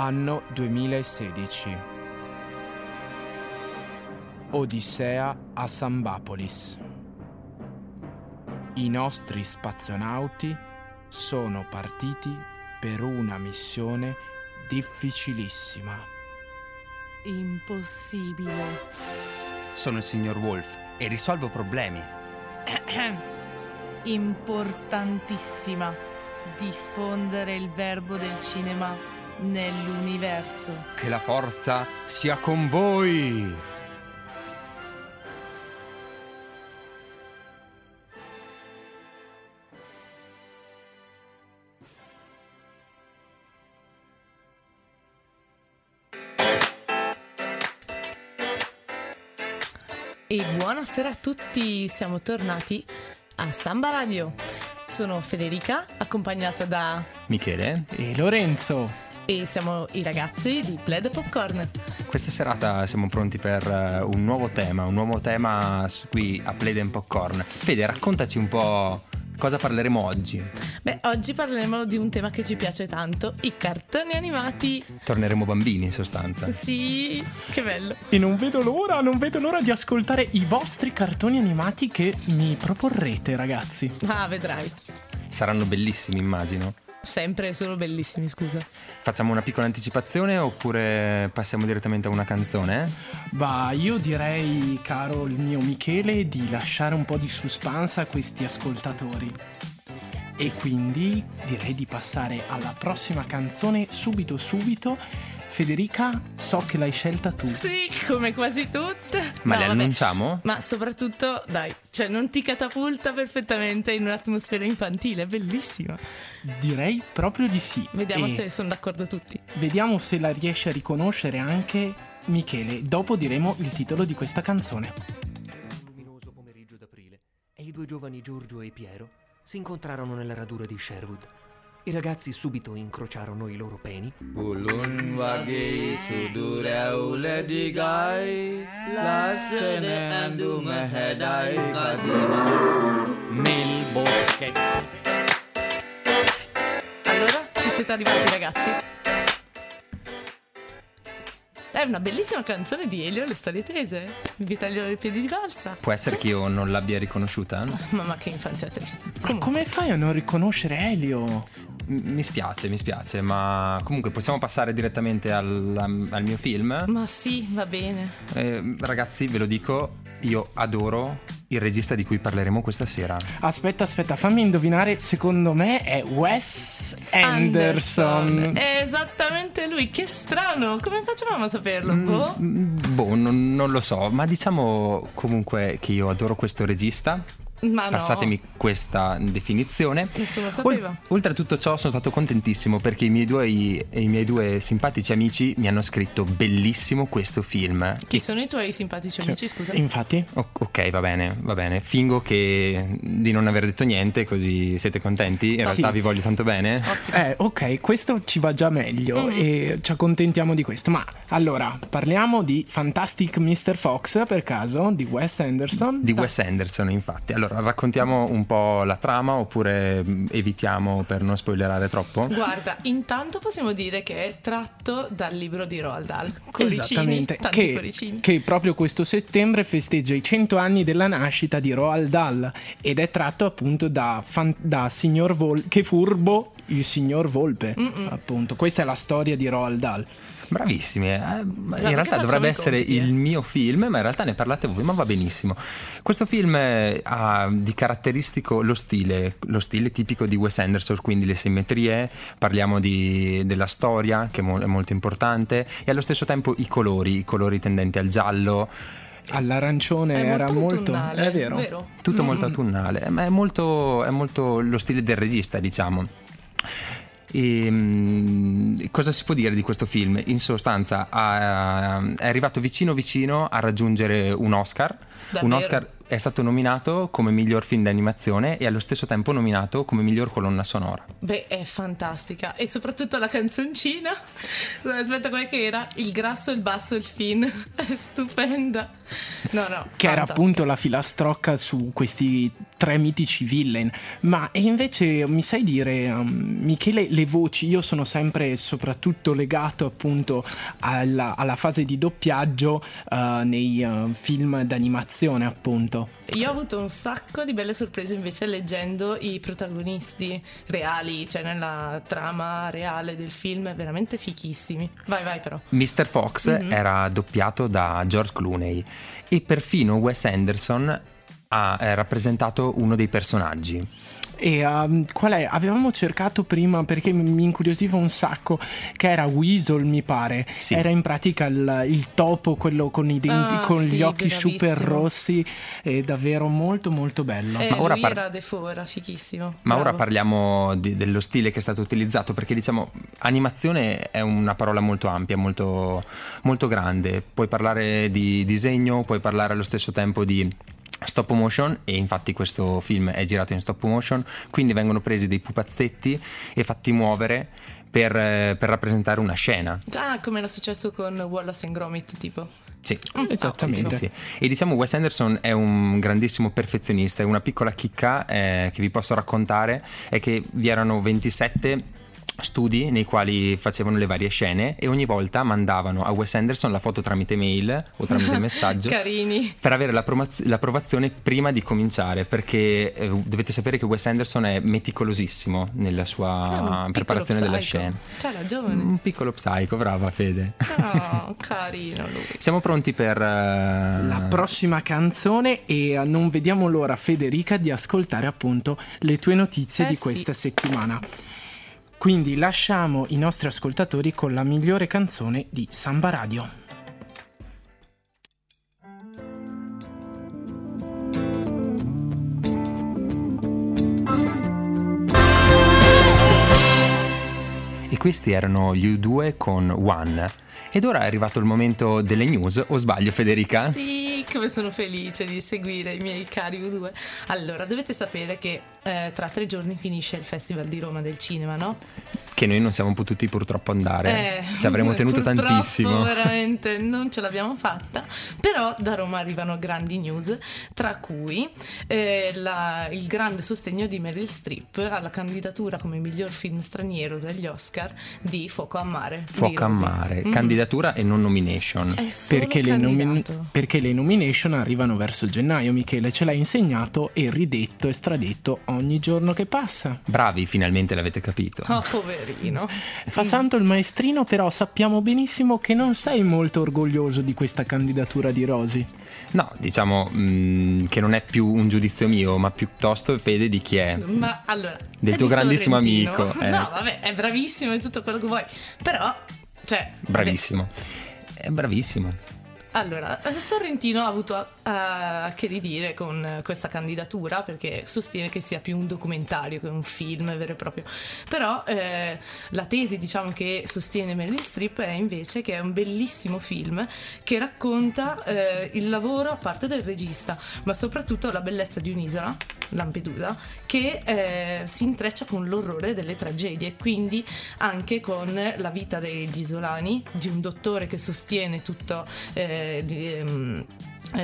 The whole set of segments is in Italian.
Anno 2016. Odissea a Sambapolis. I nostri spazionauti sono partiti per una missione difficilissima. Impossibile. Sono il signor Wolf e risolvo problemi. Importantissima. Diffondere il verbo del cinema nell'universo. Che la forza sia con voi! E buonasera a tutti, siamo tornati a Samba Radio. Sono Federica, accompagnata da... Michele, E Lorenzo? E siamo i ragazzi di Play the Popcorn. questa serata siamo pronti per eh, un nuovo tema, un nuovo tema qui a Play and Popcorn. Fede, raccontaci un po' cosa parleremo oggi. Beh, oggi parleremo di un tema che ci piace tanto, i cartoni animati. Torneremo bambini in sostanza. Sì, che bello. E non vedo l'ora, non vedo l'ora di ascoltare i vostri cartoni animati che mi proporrete, ragazzi. Ah, vedrai. Saranno bellissimi, immagino. Sempre solo bellissimi, scusa. Facciamo una piccola anticipazione oppure passiamo direttamente a una canzone? Bah, io direi, caro il mio Michele, di lasciare un po' di suspense a questi ascoltatori. E quindi direi di passare alla prossima canzone subito subito. Federica, so che l'hai scelta tu. Sì, come quasi tutte. Ma No, le vabbè. annunciamo? Ma soprattutto, dai, cioè non ti catapulta perfettamente in un'atmosfera infantile, è bellissima. Direi proprio di sì. Vediamo E se sono d'accordo tutti. vediamo se la riesce a riconoscere anche Michele. Dopo diremo il titolo di questa canzone. Un luminoso pomeriggio d'aprile e i due giovani Giorgio e Piero si incontrarono nella radura di Sherwood. I ragazzi subito incrociarono i loro peni. Nel bosche. Allora, ci siete arrivati ragazzi? È una bellissima canzone di Elio, le storie tese. Vi taglio i piedi di balsa. Può essere che io non l'abbia riconosciuta? Mamma che infanzia triste. Ma Comunque, come fai a non riconoscere Elio? Mi spiace, mi spiace, ma comunque possiamo passare direttamente al, al mio film. ma sì, va bene. Eh, ragazzi, ve lo dico, io adoro il regista di cui parleremo questa sera. Aspetta, aspetta, fammi indovinare. Secondo me è Wes Anderson. È esattamente lui, che strano. Come facevamo a saperlo? Boh. Mm, Boh, non, non lo so, ma diciamo comunque che io adoro questo regista. Ma no. Passatemi questa definizione. Nessuno sapeva. oltre a tutto ciò sono stato contentissimo perché i miei, due, i, i miei due simpatici amici mi hanno scritto bellissimo questo film. Chi sono i tuoi simpatici amici, scusa? Infatti, O- ok, va bene, va bene. Fingo che di non aver detto niente, così siete contenti. In Sì. realtà vi voglio tanto bene. Eh, ok, questo ci va già meglio Mm. e ci accontentiamo di questo. Ma allora, parliamo di Fantastic Mr. Fox per caso, di Wes Anderson. Di Da- Wes Anderson, infatti. Allora, raccontiamo un po' la trama oppure mm, evitiamo per non spoilerare troppo? Guarda, intanto possiamo dire che è tratto dal libro di Roald Dahl. Coricini, Esattamente, tanti che, coricini. che proprio questo settembre festeggia i 100 anni della nascita di Roald Dahl ed è tratto appunto da, fan- da Signor Volpe, che furbo il signor Volpe, appunto. Questa è la storia di Roald Dahl. Bravissimi, eh. Ma in realtà dovrebbe essere compiti, il eh? mio film, ma in realtà ne parlate voi, ma va benissimo. Questo film eh, ha di caratteristico lo stile, lo stile tipico di Wes Anderson, quindi le simmetrie, parliamo di- della storia che è mo- è molto importante e allo stesso tempo i colori, i colori tendenti al giallo, All'arancione È era molto molto... autunnale, È vero. vero? tutto Mm. molto autunnale, ma è molto, è molto lo stile del regista, diciamo. E, mm, cosa si può dire di questo film? In sostanza ha- è arrivato vicino vicino a raggiungere un Oscar, un Davvero? Oscar è stato nominato come miglior film d'animazione e allo stesso tempo nominato come miglior colonna sonora. Beh, è fantastica. E soprattutto la canzoncina. Aspetta, qual che era? Il grasso, il basso, il fin. È stupenda. No, no. Che era fantastica. appunto la filastrocca su questi tre mitici villain. Ma e invece mi sai dire, um, Michele, le voci, io sono sempre soprattutto legato appunto alla, alla fase di doppiaggio uh, nei uh, film d'animazione, appunto. Io ho avuto un sacco di belle sorprese invece leggendo i protagonisti reali, cioè nella trama reale del film, veramente fichissimi. Vai, vai però. Mr. Fox Mhm. era doppiato da George Clooney e perfino Wes Anderson ha eh, rappresentato uno dei personaggi. E um, qual è? Avevamo cercato prima perché mi- incuriosiva un sacco che era Weasel, mi pare. Sì. Era in pratica il, il topo, quello con i denti, Ah, con sì, gli occhi bravissimo. super rossi. È davvero molto molto bello. Eh, Ma ora lui par- era Defoe, era fichissimo. Ma ora Bravo. parliamo di- dello stile che è stato utilizzato perché diciamo animazione è una parola molto ampia, molto, molto grande. Puoi parlare di disegno, puoi parlare allo stesso tempo di stop motion e infatti questo film è girato in stop motion, quindi vengono presi dei pupazzetti e fatti muovere per, eh, per rappresentare una scena. Ah, come era successo con Wallace and Gromit, tipo. Sì. Esattamente. Sì, sì, sì. E diciamo Wes Anderson è un grandissimo perfezionista e una piccola chicca eh, che vi posso raccontare è che vi erano 27 studi nei quali facevano le varie scene e ogni volta mandavano a Wes Anderson la foto tramite mail o tramite messaggio Carini. per avere l'appromaz- l'approvazione prima di cominciare perché eh, dovete sapere che Wes Anderson è meticolosissimo nella sua un piccolo preparazione della scena C'ha ragione. un piccolo psycho brava Fede Oh, carino lui. siamo pronti per eh, La prossima canzone e eh, non vediamo l'ora Federica di ascoltare appunto le tue notizie Eh di sì. questa settimana. Quindi lasciamo i nostri ascoltatori con la migliore canzone di Samba Radio. E questi erano gli U2 con One. Ed ora è arrivato il momento delle news, o sbaglio Federica? Sì, come sono felice di seguire i miei cari U2. Allora, dovete sapere che eh, tra tre giorni finisce il Festival di Roma del cinema, no? Che noi non siamo potuti purtroppo andare. Eh, Ci avremmo tenuto tantissimo. veramente non ce l'abbiamo fatta. Però da Roma arrivano grandi news, tra cui eh, la- il grande sostegno di Meryl Streep alla candidatura come miglior film straniero dagli Oscar di Fuoco a mare. Fuoco a mare, Mhm. candidatura e non nomination. È solo Perché le, nomi- perché le nomination arrivano verso gennaio, Michele, ce l'hai insegnato e ridetto e stradetto ogni giorno che passa. Bravi, finalmente l'avete capito. Oh, poverino. Fa santo il maestrino, però sappiamo benissimo che non sei molto orgoglioso di questa candidatura di Rosy. No, diciamo mh, che non è più un giudizio mio, ma piuttosto Fede di chi è. Ma allora, Del è tuo di grandissimo Sorrentino. amico, eh. No, vabbè, è bravissimo in tutto quello che vuoi. Però, cioè, Bravissimo. È bravissimo. adesso- allora, Sorrentino ha avuto eh, che ridire con questa candidatura perché sostiene che sia più un documentario che un film vero e proprio. Però eh, la tesi, diciamo, che sostiene Meryl Streep è invece che è un bellissimo film che racconta eh, il lavoro a parte del regista, ma soprattutto la bellezza di un'isola, Lampedusa, che eh, si intreccia con l'orrore delle tragedie, quindi anche con la vita degli isolani, di un dottore che sostiene tutto eh, di, eh,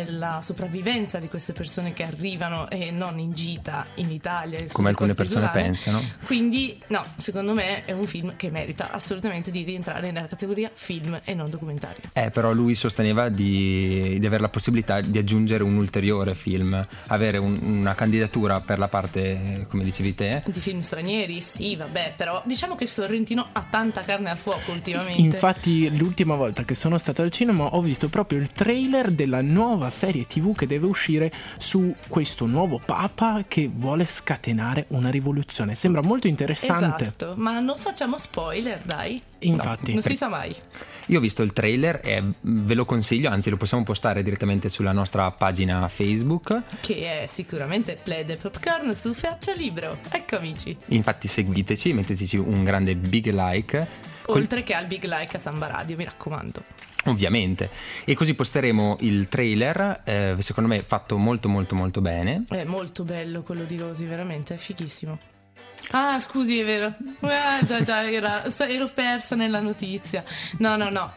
la sopravvivenza di queste persone che arrivano e non in gita in Italia. Come alcune persone isolane. pensano. Quindi, no, secondo me è un film che merita assolutamente di rientrare nella categoria film e non documentario. Eh, però lui sosteneva di, di avere la possibilità di aggiungere un ulteriore film, avere un- una candidatura per la parte, come dicevi te. Di film stranieri, sì, vabbè, però diciamo che Sorrentino ha tanta carne al fuoco ultimamente. Infatti, l'ultima volta che sono stato al cinema ho visto proprio il trailer della nuova serie TV che deve uscire su questo nuovo Papa che vuole scatenare una rivoluzione. Sembra molto interessante. Esatto, ma non facciamo spoiler, dai. Infatti, Non si sa mai. Io ho visto il trailer e ve lo consiglio, anzi lo possiamo postare direttamente sulla nostra pagina Facebook. Che è sicuramente Play the Popcorn su Faccia Libro. Ecco amici. Infatti seguiteci, metteteci un grande big like. Oltre che al big like a Samba Radio, mi raccomando. Ovviamente. E così posteremo il trailer, eh, secondo me fatto molto molto molto bene. È molto bello quello di Rosy, veramente, è fighissimo. Ah, scusi, è vero. Ah, già, già, era, ero persa nella notizia. No, no, no.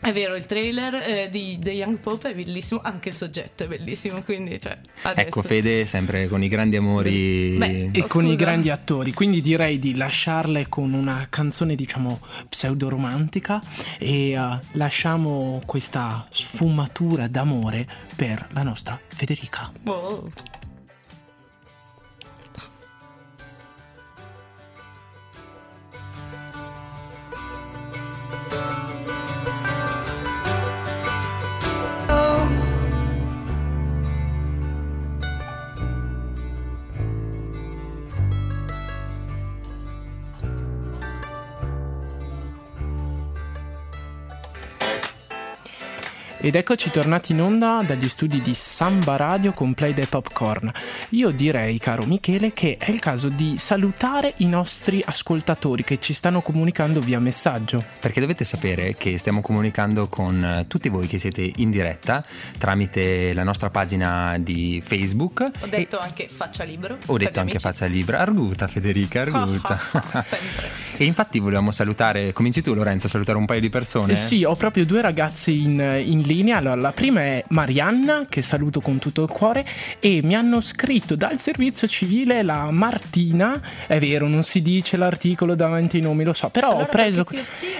È vero, il trailer eh, di The Young Pope è bellissimo, anche il soggetto è bellissimo, quindi cioè, adesso... Ecco, Fede sempre con i grandi amori Beh, E Oh, con i scusa. grandi attori, quindi direi di lasciarle con una canzone diciamo pseudo-romantica e eh, lasciamo questa sfumatura d'amore per la nostra Federica. Oh. Ed eccoci tornati in onda dagli studi di Samba Radio con Play the Popcorn. Io direi, caro Michele, che è il caso di salutare i nostri ascoltatori che ci stanno comunicando via messaggio. Perché dovete sapere che stiamo comunicando con eh, tutti voi che siete in diretta tramite la nostra pagina di Facebook. Ho detto anche faccia libero. E ho detto anche amici. faccia libera. Arguta Federica, arguta. Sempre. e infatti volevamo salutare, cominci tu Lorenzo a salutare un paio di persone? Eh sì, ho proprio due ragazze in, in linea. Allora, la prima è Marianna, che saluto con tutto il cuore, e mi hanno scritto dal servizio civile la Martina. È vero, non si dice l'articolo davanti ai nomi, lo so, però Allora ho preso.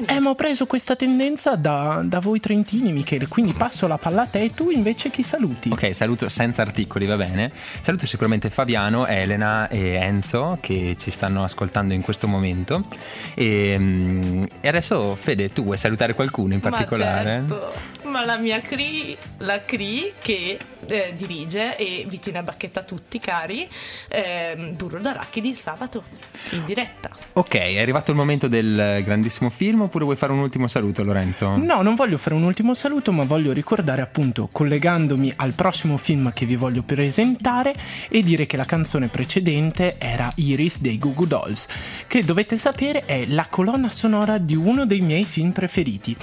Eh, ma ho preso questa tendenza da, da voi trentini, Michele. Quindi passo la palla a te e tu invece chi saluti? Ok, saluto senza articoli, va bene. Saluto sicuramente Fabiano, Elena e Enzo che ci stanno ascoltando in questo momento. E, mm, e adesso, Fede, tu vuoi salutare qualcuno in particolare? Ma certo, ma la mia Cri, la Cri che eh, dirige e Vitina Bacchetta a tutti cari, ehm, Burro d'Arachidi il sabato in diretta. Ok, è arrivato il momento del grandissimo film oppure vuoi fare un ultimo saluto, Lorenzo? No, non voglio fare un ultimo saluto, ma voglio ricordare appunto, collegandomi al prossimo film che vi voglio presentare e dire che la canzone precedente era Iris dei Goo Goo Dolls, che dovete sapere è la colonna sonora di uno dei miei film preferiti.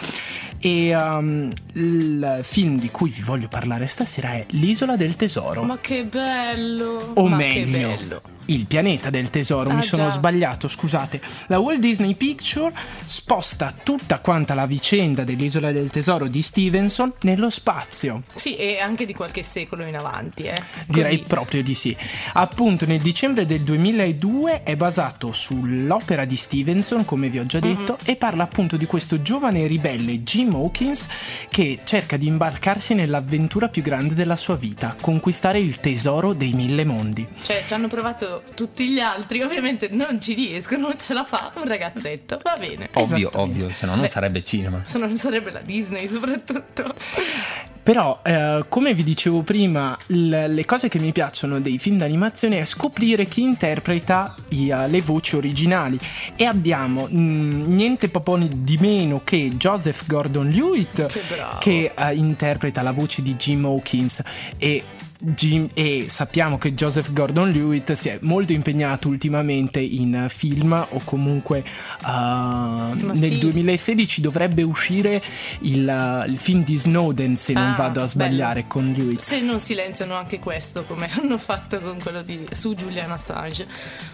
E um, il film di cui vi voglio parlare stasera è L'isola del tesoro. Ma che bello! o ma meglio, che bello! Il pianeta del tesoro, Ah, mi sono già. sbagliato, scusate. La Walt Disney Picture sposta tutta quanta la vicenda dell'isola del tesoro di Stevenson nello spazio. Sì, e anche di qualche secolo in avanti, eh. Direi proprio di sì. Appunto, nel dicembre del 2002 è basato sull'opera di Stevenson, come vi ho già detto, e parla appunto di questo giovane ribelle Jim Hawkins che cerca di imbarcarsi nell'avventura più grande della sua vita, conquistare il tesoro dei mille mondi. Cioè, ci hanno provato tutti gli altri, ovviamente non ci riescono, non ce la fa un ragazzetto, va bene. Ovvio, ovvio, se no non Beh. sarebbe cinema. Se no non sarebbe la Disney, soprattutto. Però, eh, come vi dicevo prima, l- le cose che mi piacciono dei film d'animazione è scoprire chi interpreta i, eh, le voci originali. E abbiamo mm, niente po' di meno che Joseph Gordon-Lewitt Che bravo. che eh, interpreta la voce di Jim Hawkins e Jim- e sappiamo che Joseph Gordon-Lewitt si è molto impegnato ultimamente in film o comunque eh, nel sì. 2016 dovrebbe uscire il, eh, il film di Snowden se non Ah, vado a sbagliare bello. con Lewitt. Se non silenziano anche questo, come hanno fatto con quello di su Julian Assange.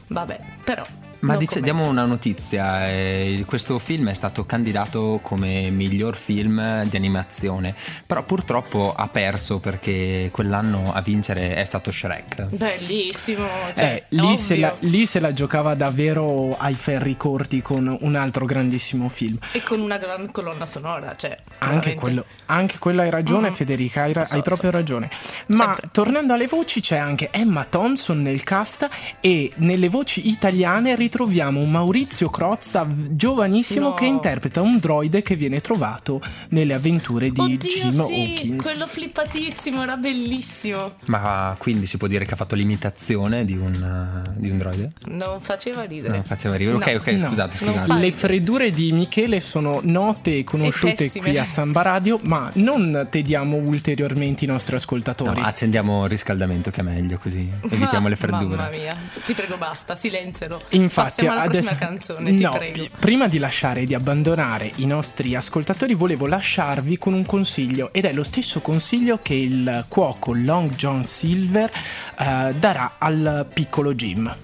Vabbè, però. Ma dice- diamo una notizia, eh, questo film è stato candidato come miglior film di animazione, però purtroppo ha perso perché quell'anno a vincere è stato Shrek. Bellissimo. Cioè, Eh, lì, se la, lì se la giocava davvero ai ferri corti con un altro grandissimo film. E con una gran colonna sonora, cioè. Anche quello, anche quello hai ragione, Mm. Federica, hai, ra- So, hai proprio so. ragione. Ma Sempre. tornando alle voci, c'è anche Emma Thompson nel cast e nelle voci italiane ritroviamo un Maurizio Crozza, giovanissimo, No. che interpreta un droide che viene trovato nelle avventure di Oddio, Jim sì, Hawkins. quello flippatissimo, era bellissimo. Ma quindi si può dire che ha fatto l'imitazione di un, uh, di un droide? Non faceva ridere. Non faceva ridere. Ok, No. ok, No, scusate, scusate. Le freddure di Michele sono note e conosciute pessime. qui a Samba Radio, ma non tediamo ulteriormente i nostri ascoltatori. No, accendiamo il riscaldamento che è meglio così evitiamo le freddure. Mamma mia, ti prego basta, silenzialo. Infatti Passiamo alla adesso- prossima canzone, ti no, prego. Prima di lasciare e di abbandonare i nostri ascoltatori, volevo lasciarvi con un consiglio ed è lo stesso consiglio che il cuoco Long John Silver eh, darà al piccolo Jim.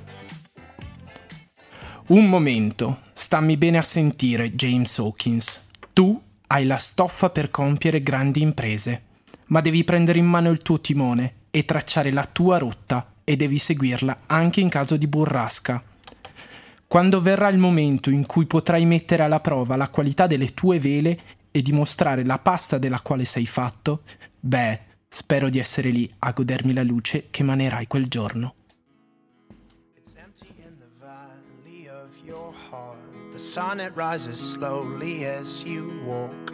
Un momento, stammi bene a sentire, James Hawkins. Tu hai la stoffa per compiere grandi imprese, ma devi prendere in mano il tuo timone e tracciare la tua rotta e devi seguirla anche in caso di burrasca. Quando verrà il momento in cui potrai mettere alla prova la qualità delle tue vele e dimostrare la pasta della quale sei fatto, beh, spero di essere lì a godermi la luce che emanerai quel giorno. The sun it rises slowly as you walk.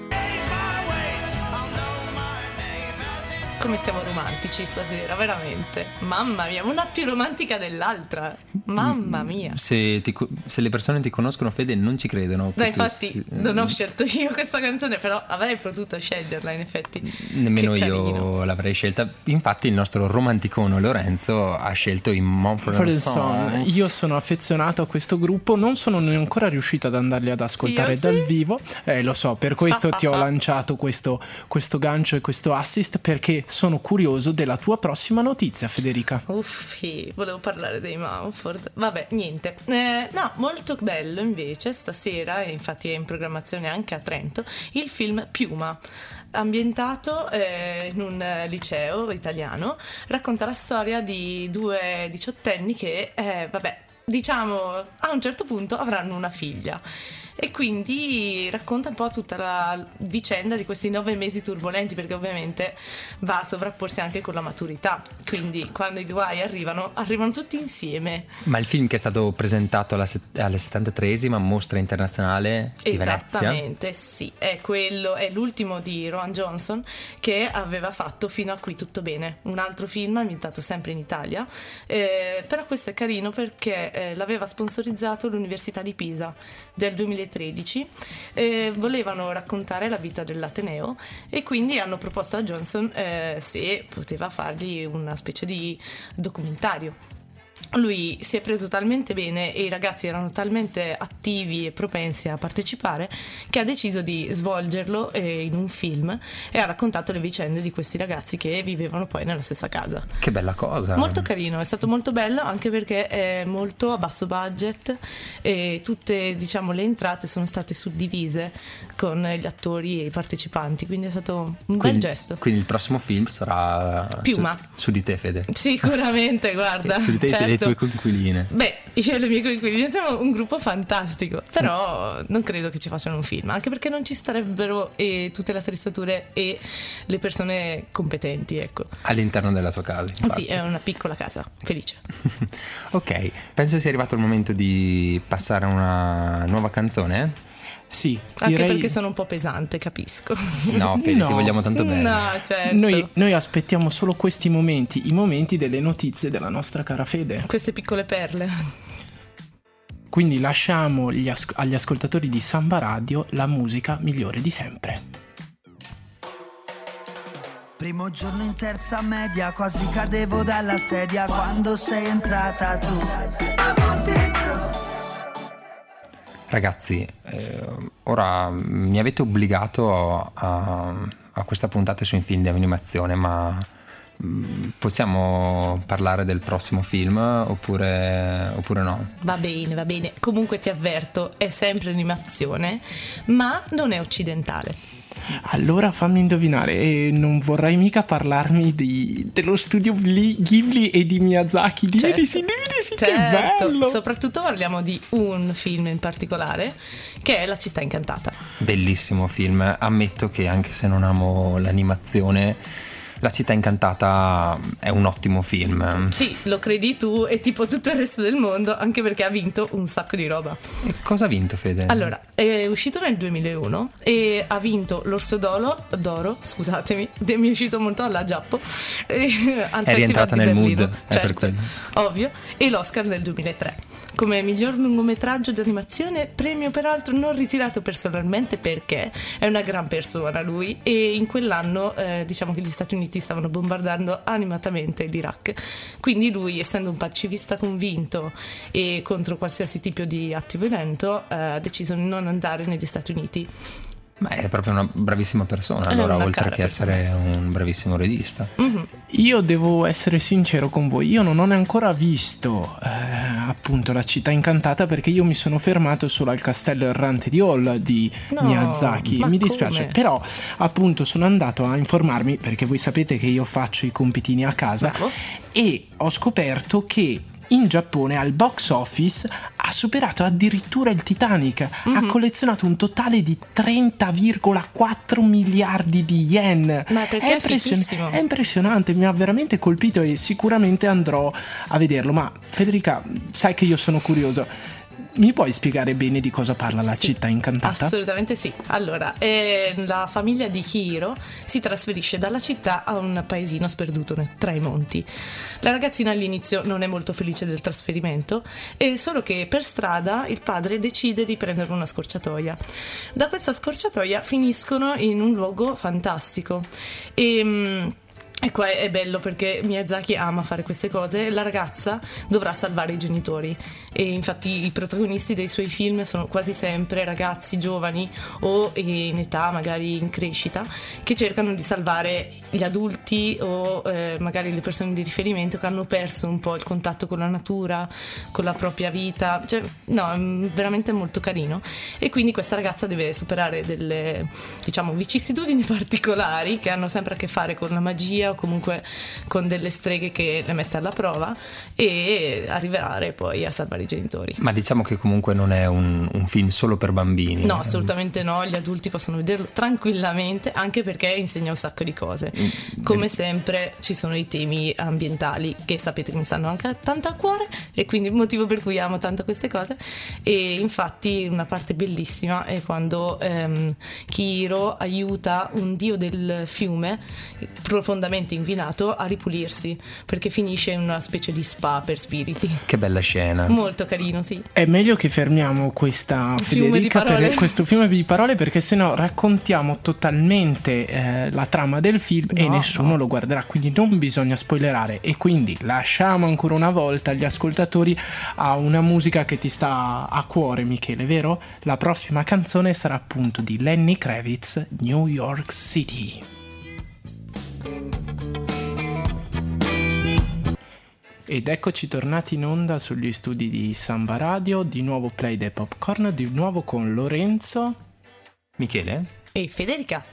Come siamo romantici stasera, veramente. Mamma mia, una più romantica dell'altra. Mamma mia. Se, ti se le persone ti conoscono, Fede, non ci credono. No, che tu infatti si- non ho scelto io questa canzone, però avrei potuto sceglierla in effetti. Nemmeno io l'avrei scelta. Infatti, il nostro romanticono Lorenzo ha scelto i Mumford. Song. Io sono affezionato a questo gruppo, non sono ancora riuscito ad andarli ad ascoltare Io sì. dal vivo. Eh, lo so, per questo ti ho lanciato questo, questo gancio e questo assist perché sono curioso della tua prossima notizia, Federica. Uffi, volevo parlare dei Mumford. Vabbè, niente. Eh, no, molto bello invece stasera, infatti è in programmazione anche a Trento, il film Piuma. Ambientato eh, in un eh, liceo italiano, racconta la storia di due diciottenni che, eh, vabbè, diciamo a un certo punto avranno una figlia. E quindi racconta un po' tutta la vicenda di questi nove mesi turbolenti, perché ovviamente va a sovrapporsi anche con la maturità. Quindi quando i guai arrivano, arrivano tutti insieme. Ma il film che è stato presentato alla, set- alla 73esima mostra internazionale di Venezia. Esattamente, sì, è quello, è l'ultimo di Rowan Johnson che aveva fatto fino a qui tutto bene, un altro film ambientato sempre in Italia, eh, però questo è carino perché eh, l'aveva sponsorizzato l'Università di Pisa del 2013, eh, volevano raccontare la vita dell'Ateneo e quindi hanno proposto a Johnson eh, se poteva fargli una specie di documentario. Lui si è preso talmente bene e i ragazzi erano talmente attivi e propensi a partecipare che ha deciso di svolgerlo eh, in un film e ha raccontato le vicende di questi ragazzi che vivevano poi nella stessa casa. Che bella cosa. Molto carino, è stato molto bello anche perché è molto a basso budget e tutte diciamo, le entrate sono state suddivise con gli attori e i partecipanti, quindi è stato un quindi, bel gesto. Quindi il prossimo film sarà Piuma. Su, su di te, Fede. Sicuramente, guarda. su di te certo. Tue coinquiline. Beh, io e le mie coinquiline siamo un gruppo fantastico, però non credo che ci facciano un film, anche perché non ci starebbero eh, tutte le attrezzature e le persone competenti, ecco. All'interno della tua casa. infatti. Sì, è una piccola casa, felice. ok, penso sia arrivato il momento di passare a una nuova canzone. Sì, Anche direi... perché sono un po' pesante, capisco. No, Fede, No. ti vogliamo tanto bene. No, certo. Noi, noi aspettiamo solo questi momenti, i momenti delle notizie della nostra cara Fede. Queste piccole perle. Quindi lasciamo gli as- agli ascoltatori di Samba Radio la musica migliore di sempre. Primo giorno in terza media, quasi cadevo dalla sedia quando sei entrata tu. Ragazzi, eh, ora mi avete obbligato a, a questa puntata sui film di animazione, ma mm, possiamo parlare del prossimo film oppure, oppure no? Va bene, va bene. Comunque ti avverto, è sempre animazione, ma non è occidentale. Allora fammi indovinare, e non vorrai mica parlarmi di- dello studio Bli- Ghibli e di Miyazaki? Dimmi Certo. di sì, dimmi di sì, che Certo, bello! soprattutto parliamo di un film in particolare che è La città incantata. Bellissimo film, ammetto che anche se non amo l'animazione, La città incantata è un ottimo film. Sì, lo credi tu e tipo tutto il resto del mondo, anche perché ha vinto un sacco di roba. E Cosa ha vinto Fede? Allora, è uscito nel 2001 e ha vinto l'Orso d'Oro, d'oro, scusatemi, mi è uscito molto alla Giappo, al È Festival rientrata nel Berlino, mood, certo, ovvio, e l'Oscar nel 2003. Come miglior lungometraggio di animazione, premio peraltro non ritirato personalmente perché è una gran persona lui e in quell'anno eh, diciamo che gli Stati Uniti stavano bombardando animatamente l'Iraq. Quindi lui, essendo un pacifista convinto e contro qualsiasi tipo di atto violento, eh, ha deciso di non andare negli Stati Uniti. Ma è proprio una bravissima persona, allora, oltre che essere un bravissimo regista. Mhm. Io devo essere sincero con voi, io non ho ancora visto eh, appunto la città incantata perché io mi sono fermato solo al castello errante di Hall di No, Miyazaki. Mi dispiace, come? però appunto sono andato a informarmi perché voi sapete che io faccio i compitini a casa Bravo. e ho scoperto che in Giappone al box office ha superato addirittura il Titanic, Mhm. ha collezionato un totale di 30,4 miliardi di yen. Ma perché è impression- è impressionante, mi ha veramente colpito e sicuramente andrò a vederlo. Ma Federica, sai che io sono curioso. Mi puoi spiegare bene di cosa parla la Sì, città incantata? Assolutamente sì. Allora, eh, la famiglia di Kiro si trasferisce dalla città a un paesino sperduto tra i monti. La ragazzina all'inizio non è molto felice del trasferimento, e solo che per strada il padre decide di prendere una scorciatoia. Da questa scorciatoia finiscono in un luogo fantastico. E. e qua è bello perché Miyazaki ama fare queste cose. La ragazza dovrà salvare i genitori. E infatti i protagonisti dei suoi film sono quasi sempre ragazzi giovani o in età magari in crescita che cercano di salvare gli adulti o eh, magari le persone di riferimento che hanno perso un po' il contatto con la natura, con la propria vita. Cioè, no, è veramente molto carino. E quindi questa ragazza deve superare delle, diciamo, vicissitudini particolari che hanno sempre a che fare con la magia o comunque con delle streghe che le mette alla prova e arrivare poi a salvare i genitori. Ma diciamo che comunque non è un, un film solo per bambini. No, assolutamente no, gli adulti possono vederlo tranquillamente anche perché insegna un sacco di cose. Come sempre ci sono i temi ambientali che sapete che mi stanno anche tanto a cuore e quindi il motivo per cui amo tanto queste cose e infatti una parte bellissima è quando ehm, Kiro aiuta un dio del fiume profondamente inquinato a ripulirsi perché finisce in una specie di spa per spiriti. Che bella scena. Molto carino, sì. È meglio che fermiamo questa Fiume di Federica parole. per questo fiume di parole perché sennò raccontiamo totalmente eh, la trama del film e No, nessuno no. lo guarderà, quindi non bisogna spoilerare e quindi lasciamo ancora una volta gli ascoltatori a una musica che ti sta a cuore Michele, vero? La prossima canzone sarà appunto di Lenny Kravitz, New York City. Ed eccoci tornati in onda sugli studi di Samba Radio, di nuovo Play the Popcorn, di nuovo con Lorenzo Michele? E Federica.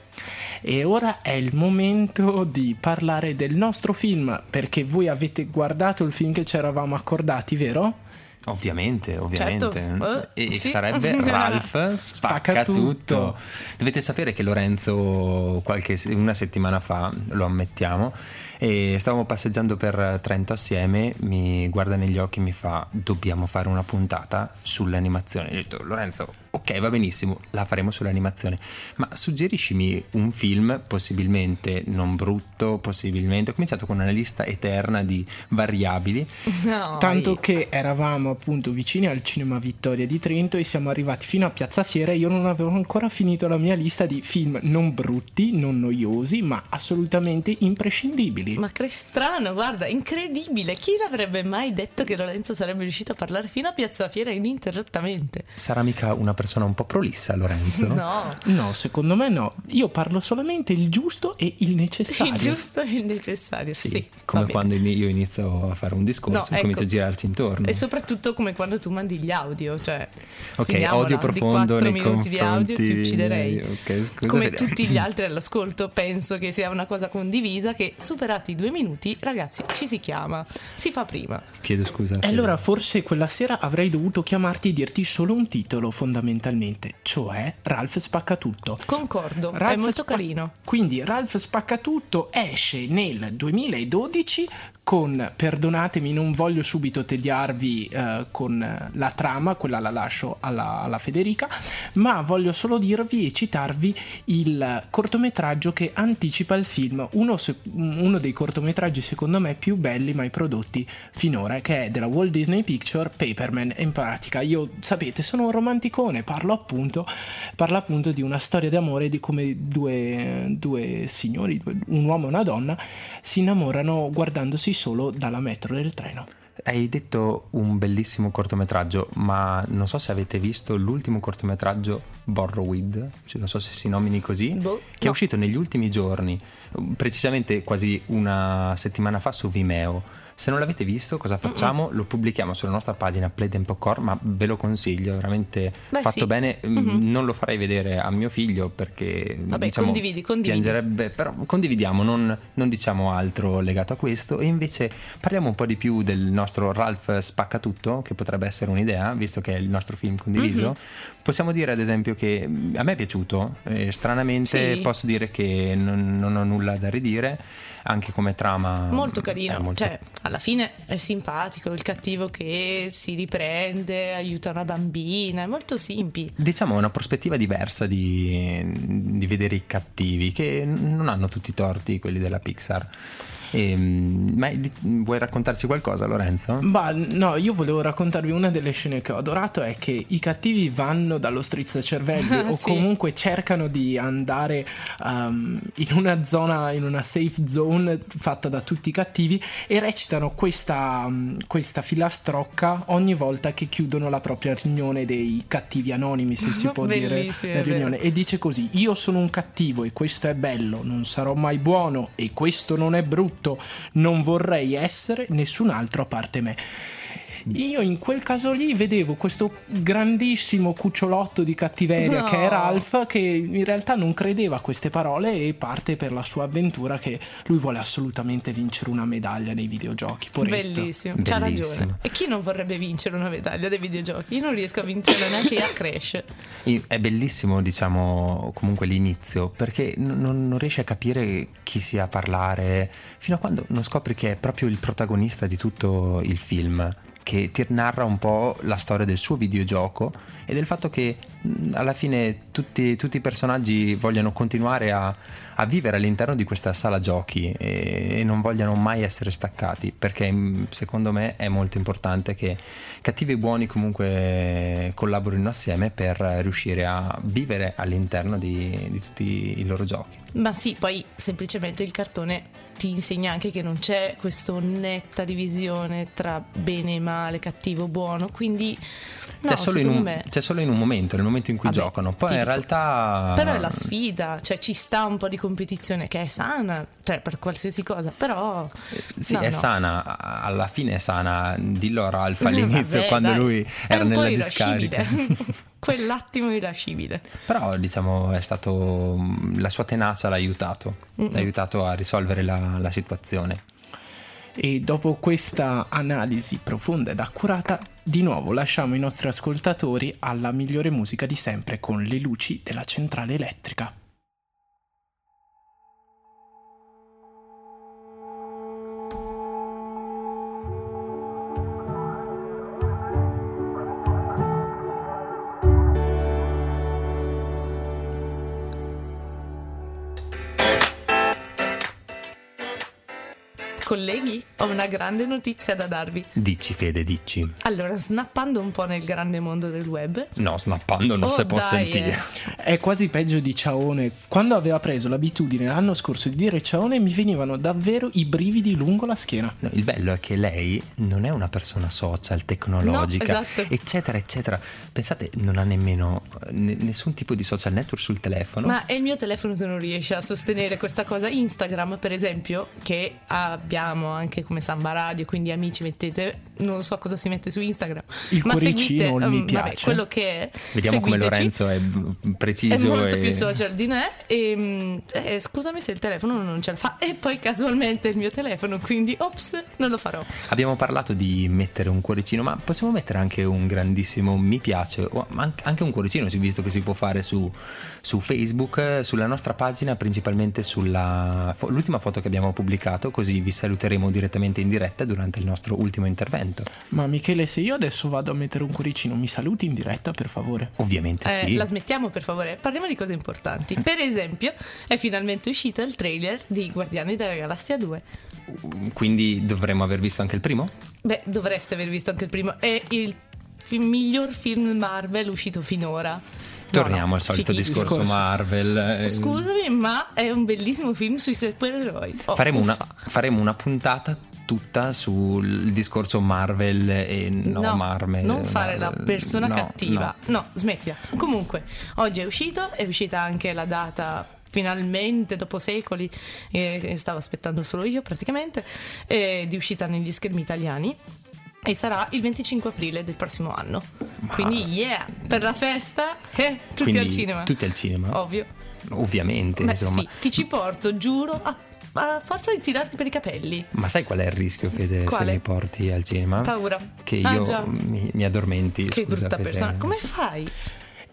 e ora è il momento di parlare del nostro film perché voi avete guardato il film che ci eravamo accordati, vero? Ovviamente, ovviamente. Certo, e sì. sarebbe Ralph spacca, Spacca tutto. tutto. Dovete sapere che Lorenzo qualche, una settimana fa, lo ammettiamo, e stavamo passeggiando per Trento assieme, mi guarda negli occhi e mi fa dobbiamo fare una puntata sull'animazione. Gli ho detto Lorenzo, ok va benissimo, la faremo sull'animazione, ma suggeriscimi un film possibilmente non brutto, possibilmente, ho cominciato con una lista eterna di variabili No, Tanto io- che eravamo appunto vicini al Cinema Vittoria di Trento e siamo arrivati fino a Piazza Fiera e io non avevo ancora finito la mia lista di film non brutti, non noiosi, ma assolutamente imprescindibili. Ma che strano, guarda, incredibile. Chi l'avrebbe mai detto che Lorenzo sarebbe riuscito a parlare fino a Piazza Fiera ininterrottamente? Sarà mica una persona un po' prolissa, Lorenzo? No, No, secondo me no. Io parlo solamente il giusto e il necessario. il giusto e il necessario, sì. Sì, come quando io inizio a fare un discorso No, e comincio ecco. a girarci intorno. E soprattutto come quando tu mandi gli audio, cioè Ok, odio di profondo 4 nei minuti di audio ti ucciderei. miei. Ok, scusa, come Fede. tutti gli altri all'ascolto, penso che sia una cosa condivisa che superati i due minuti, ragazzi, ci si chiama, si fa prima. Chiedo scusa. E allora forse quella sera avrei dovuto chiamarti e dirti solo un titolo fondamentalmente, cioè Ralph spacca tutto. Concordo, è Ralph molto Spa- carino. Quindi Ralph Spaccatutto esce nel 2012 con, perdonatemi, non voglio subito tediarvi eh, con la trama, quella la lascio alla, alla, Federica, ma voglio solo dirvi e citarvi il cortometraggio che anticipa il film, uno, uno dei cortometraggi secondo me più belli mai prodotti finora, che è della Walt Disney Picture, Paperman. In pratica, io sapete, sono un romanticone, parlo appunto, parlo appunto di una storia d'amore di come due, due signori, un uomo e una donna, si innamorano guardandosi solo dalla metro del treno. Hai detto un bellissimo cortometraggio, ma non so se avete visto l'ultimo cortometraggio Borrowed, cioè non so se si nomini così, boh, che no. è uscito negli ultimi giorni, precisamente quasi una settimana fa su Vimeo se non l'avete visto, cosa facciamo? Mm-mm. Lo pubblichiamo sulla nostra pagina Play and Popcorn, ma ve lo consiglio, veramente Beh, fatto sì. bene. Mm-hmm. Non lo farei vedere a mio figlio perché Vabbè, diciamo, condividi, condividi. piangerebbe, però condividiamo, non, non, diciamo altro legato a questo e invece parliamo un po' di più del nostro Ralph Spaccatutto, che potrebbe essere un'idea, visto che è il nostro film condiviso. Mm-hmm. Possiamo dire ad esempio che a me è piaciuto, eh, stranamente sì. posso dire che non, non ho nulla da ridire anche come trama molto carino molto... cioè alla fine è simpatico il cattivo che si riprende aiuta una bambina è molto simpi diciamo una prospettiva diversa di, di vedere i cattivi che non hanno tutti i torti quelli della Pixar e, ehm, ma vuoi raccontarci qualcosa, Lorenzo? Bah, no, io volevo raccontarvi una delle scene che ho adorato: è che i cattivi vanno dallo strizzacervelli o sì. comunque cercano di andare um, in una zona, in una safe zone fatta da tutti i cattivi e recitano questa, um, questa filastrocca ogni volta che chiudono la propria riunione dei cattivi anonimi, se si può dire. Riunione. E dice così: Io sono un cattivo e questo è bello, non sarò mai buono e questo non è brutto tutto, non vorrei essere nessun altro a parte me. Io in quel caso lì vedevo questo grandissimo cucciolotto di cattiveria no. che è Ralph che in realtà non credeva a queste parole e parte per la sua avventura che lui vuole assolutamente vincere una medaglia nei videogiochi. Poretto. Bellissimo, c'ha ragione. E chi non vorrebbe vincere una medaglia dei videogiochi? Io non riesco a vincere neanche a Crash. È bellissimo, diciamo, comunque l'inizio perché non, non riesci a capire chi sia a parlare fino a quando non scopri che è proprio il protagonista di tutto il film che ti narra un po' la storia del suo videogioco e del fatto che alla fine tutti, tutti i personaggi vogliono continuare a, a, vivere all'interno di questa sala giochi e, e, non vogliono mai essere staccati perché secondo me è molto importante che cattivi e buoni comunque collaborino assieme per riuscire a vivere all'interno di, di tutti i loro giochi. Ma sì, poi semplicemente il cartone ti insegna anche che non c'è questa netta divisione tra bene e male, cattivo, buono, quindi no, c'è, solo un, me... c'è, solo in un momento, nel momento in cui Vabbè, giocano, poi in realtà... Però è la sfida, cioè ci sta un po' di competizione che è sana, cioè per qualsiasi cosa, però... Eh, sì, no, è no. sana, alla fine è sana, dillo a Ralph all'inizio Vabbè, quando dai. lui era nella discarica. quell'attimo irascibile. Però diciamo è stato la sua tenacia l'ha aiutato, Mm-mm. l'ha aiutato a risolvere la, la situazione. E dopo questa analisi profonda ed accurata, di nuovo lasciamo i nostri ascoltatori alla migliore musica di sempre con le luci della centrale elettrica. Colleghi, ho una grande notizia da darvi. Dici Fede, dici. Allora, snappando un po' nel grande mondo del web. No, snappando non oh, si può dai, sentire. Eh. È quasi peggio di Ciaone. Quando aveva preso l'abitudine l'anno scorso di dire Ciaone mi venivano davvero i brividi lungo la schiena. No, il bello è che lei non è una persona social, tecnologica, no, esatto. eccetera, eccetera. Pensate, non ha nemmeno n- nessun tipo di social network sul telefono. Ma è il mio telefono che non riesce a sostenere questa cosa. Instagram, per esempio, che abbiamo abbiamo anche come Samba Radio, quindi amici mettete non so cosa si mette su Instagram. Il ma cuoricino, seguite il mi mm, vabbè, piace. quello che è. Vediamo come. Lorenzo è preciso. È molto e- più social di me. E, mm, eh, scusami se il telefono non ce la fa. E poi casualmente il mio telefono, quindi ops, non lo farò. Abbiamo parlato di mettere un cuoricino, ma possiamo mettere anche un grandissimo mi piace, o an- anche un cuoricino, visto che si può fare su, su Facebook, sulla nostra pagina, principalmente sulla fo- l'ultima foto che abbiamo pubblicato, così vi saluteremo direttamente in diretta durante il nostro ultimo intervento. Ma Michele, se io adesso vado a mettere un cuoricino, mi saluti in diretta, per favore? Ovviamente Eh, sì. La smettiamo per favore. Parliamo di cose importanti. Per esempio, è finalmente uscito il trailer di Guardiani della Galassia 2. Quindi dovremmo aver visto anche il primo? Beh, dovreste aver visto anche il primo. È il fi- miglior film Marvel uscito finora. No, Torniamo no, al solito discorso Discorso. Marvel. eh, Scusami, ma è un bellissimo film sui supereroi. Oh, Faremo una, faremo una puntata tutta sul discorso Marvel e no, Marvel. non fare la Marvel, persona no, cattiva. no. No. smettila. Comunque, oggi è uscito, è uscita anche la data finalmente dopo secoli eh, stavo aspettando solo io praticamente eh, di uscita negli schermi italiani e sarà il 25 aprile del prossimo anno quindi yeah per la festa eh, tutti Quindi al cinema Tutti al cinema. ovvio Ovviamente, Beh, insomma. sì, ti ci porto giuro a, a forza di tirarti per i capelli Ma sai qual è il rischio, Fede, Quale? se mi porti al cinema? paura Che Ah, io già. mi, mi addormenti. che scusa, brutta Fede. persona come fai?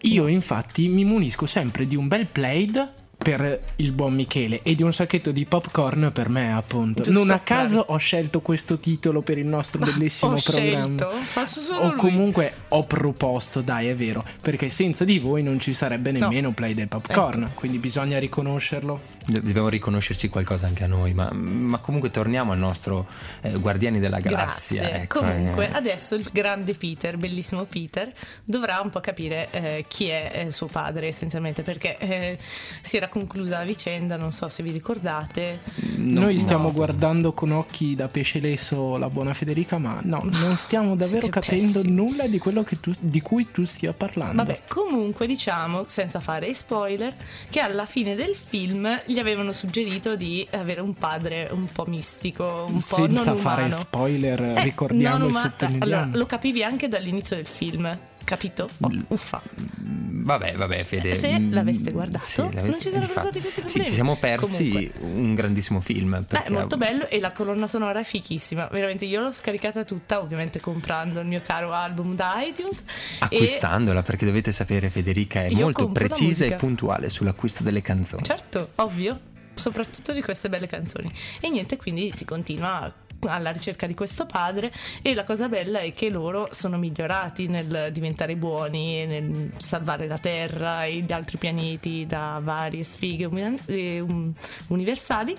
Io infatti mi munisco sempre di un bel plaid per il buon Michele e di un sacchetto di popcorn per me appunto. Giusto, non a caso bravi. ho scelto questo titolo per il nostro bellissimo ho programma. scelto faccio solo O lui comunque ho proposto, dai, è vero, perché senza di voi non ci sarebbe No. nemmeno Plaid e Popcorn, Ecco. quindi bisogna riconoscerlo. Dobbiamo riconoscerci qualcosa anche a noi, ma, ma comunque torniamo al nostro eh, Guardiani della Galassia. Ecco, Comunque, eh. adesso il grande Peter, bellissimo Peter, dovrà un po' capire eh, chi è eh, suo padre, essenzialmente, perché eh, si era conclusa la vicenda, non so se vi ricordate. No, Noi stiamo no. guardando con occhi da pesce leso la buona Federica, ma no, non stiamo davvero Siete capendo pessimi. nulla di quello che tu- di cui tu stia parlando. Vabbè, comunque diciamo, senza fare spoiler, che alla fine del film gli avevano suggerito di avere un padre un po' mistico, un po' Senza non fare umano. spoiler, Eh, ricordiamo non e umano. sottolineiamo. Allora, lo capivi anche dall'inizio del film, capito? Oh, uffa. Vabbè, vabbè, Fede. Se mm, l'aveste guardato, sì, l'aveste- non ci sarebbero stati questi Sì, problemi. ci siamo persi Comunque. un grandissimo film. Perché- è molto bello e la colonna sonora è fichissima. Veramente, io l'ho scaricata tutta, ovviamente comprando il mio caro album da iTunes. Acquistandola, perché dovete sapere, Federica è Io molto precisa e puntuale sull'acquisto delle canzoni. E, certo, ovvio, soprattutto di queste belle canzoni. E niente, quindi si continua alla ricerca di questo padre e la cosa bella è che loro sono migliorati nel diventare buoni e nel salvare la Terra e gli altri pianeti da varie sfighe um- universali.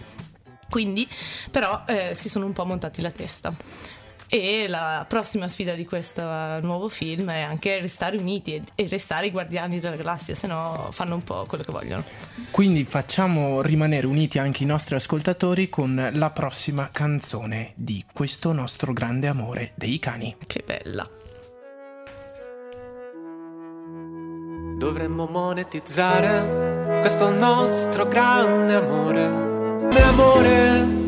Quindi però eh, si sono un po' montati la testa e la prossima sfida di questo nuovo film è anche restare uniti e, restare i guardiani della galassia se no fanno un po' quello che vogliono Quindi facciamo rimanere uniti anche i nostri ascoltatori con la prossima canzone di questo nostro grande amore dei cani. che bella Dovremmo monetizzare questo nostro grande amore. Grande amore.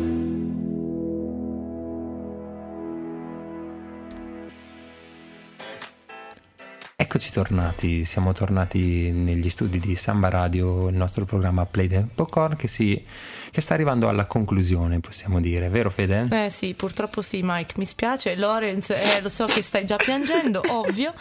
Eccoci tornati, siamo tornati negli studi di Samba Radio, il nostro programma Play the Popcorn che, si, che sta arrivando alla conclusione, possiamo dire, vero Fede? eh sì purtroppo sì Mike mi spiace Lorenz eh, lo so che stai già piangendo ovvio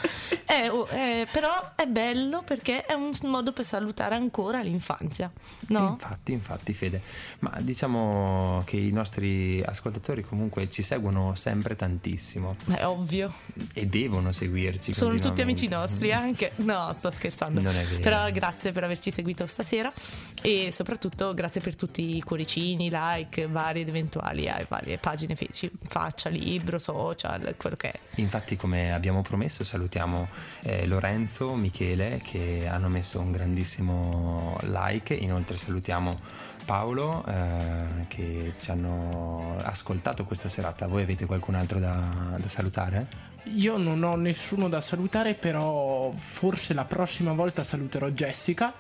Eh, oh, eh, però è bello perché è un modo per salutare ancora l'infanzia no? Infatti, infatti Fede, ma diciamo che i nostri ascoltatori comunque ci seguono sempre tantissimo è ovvio e devono seguirci. Sono tutti amici nostri anche. No, sto scherzando. Non è vero. Però grazie per averci seguito stasera e soprattutto grazie per tutti i cuoricini, like, vari ed eventuali a varie pagine feci, faccia, libro, social, quello che è. Infatti, come abbiamo promesso, salutiamo eh, Lorenzo, Michele che hanno messo un grandissimo like. Inoltre salutiamo Paolo eh, che ci hanno ascoltato questa serata. Voi avete qualcun altro da, da salutare? Io non ho nessuno da salutare, però forse la prossima volta saluterò Jessica.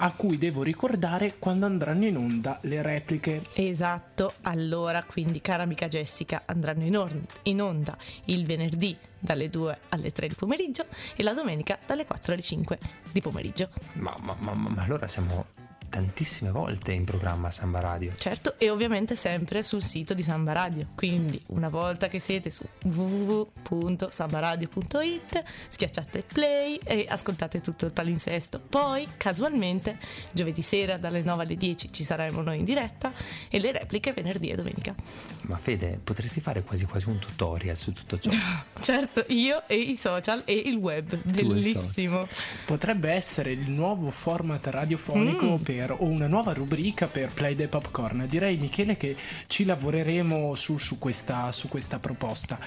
A cui devo ricordare quando andranno in onda le repliche. Esatto, allora quindi cara amica Jessica andranno in, or- in onda il venerdì dalle 2 alle 3 di pomeriggio e la domenica dalle 4 alle 5 di pomeriggio. Ma, ma, ma, ma allora siamo tantissime volte in programma Samba Radio. Certo, e ovviamente sempre sul sito di Samba Radio. Quindi, una volta che siete su www.sambaradio.it, schiacciate play e ascoltate tutto il palinsesto. Poi, casualmente, giovedì sera dalle 9 alle 10 ci saremo noi in diretta e le repliche venerdì e domenica. Ma Fede, potresti fare quasi quasi un tutorial su tutto ciò. certo, io e i social e il web. Bellissimo. Potrebbe essere il nuovo format radiofonico Mm. per o una nuova rubrica per Play the Popcorn. Direi Michele che ci lavoreremo su, su questa, su questa proposta.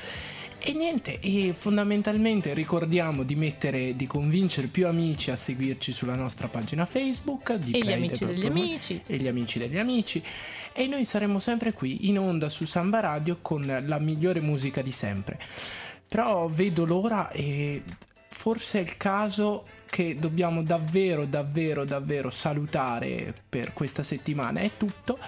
E niente, e fondamentalmente ricordiamo di mettere, di convincere più amici a seguirci sulla nostra pagina Facebook. Di E gli Play the amici degli Popcorn amici. E gli amici degli amici. E noi saremo sempre qui in onda su Samba Radio con la migliore musica di sempre. Però vedo l'ora e forse è il caso che dobbiamo davvero, davvero, davvero salutare per questa settimana. È tutto.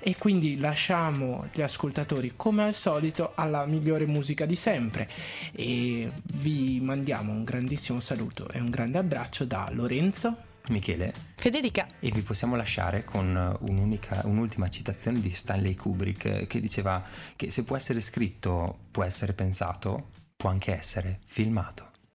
E quindi lasciamo gli ascoltatori come al solito alla migliore musica di sempre e vi mandiamo un grandissimo saluto e un grande abbraccio da Lorenzo. Michele, Federica, e vi possiamo lasciare con un'unica, un'ultima citazione di Stanley Kubrick che diceva che se può essere scritto, può essere pensato, può anche essere filmato.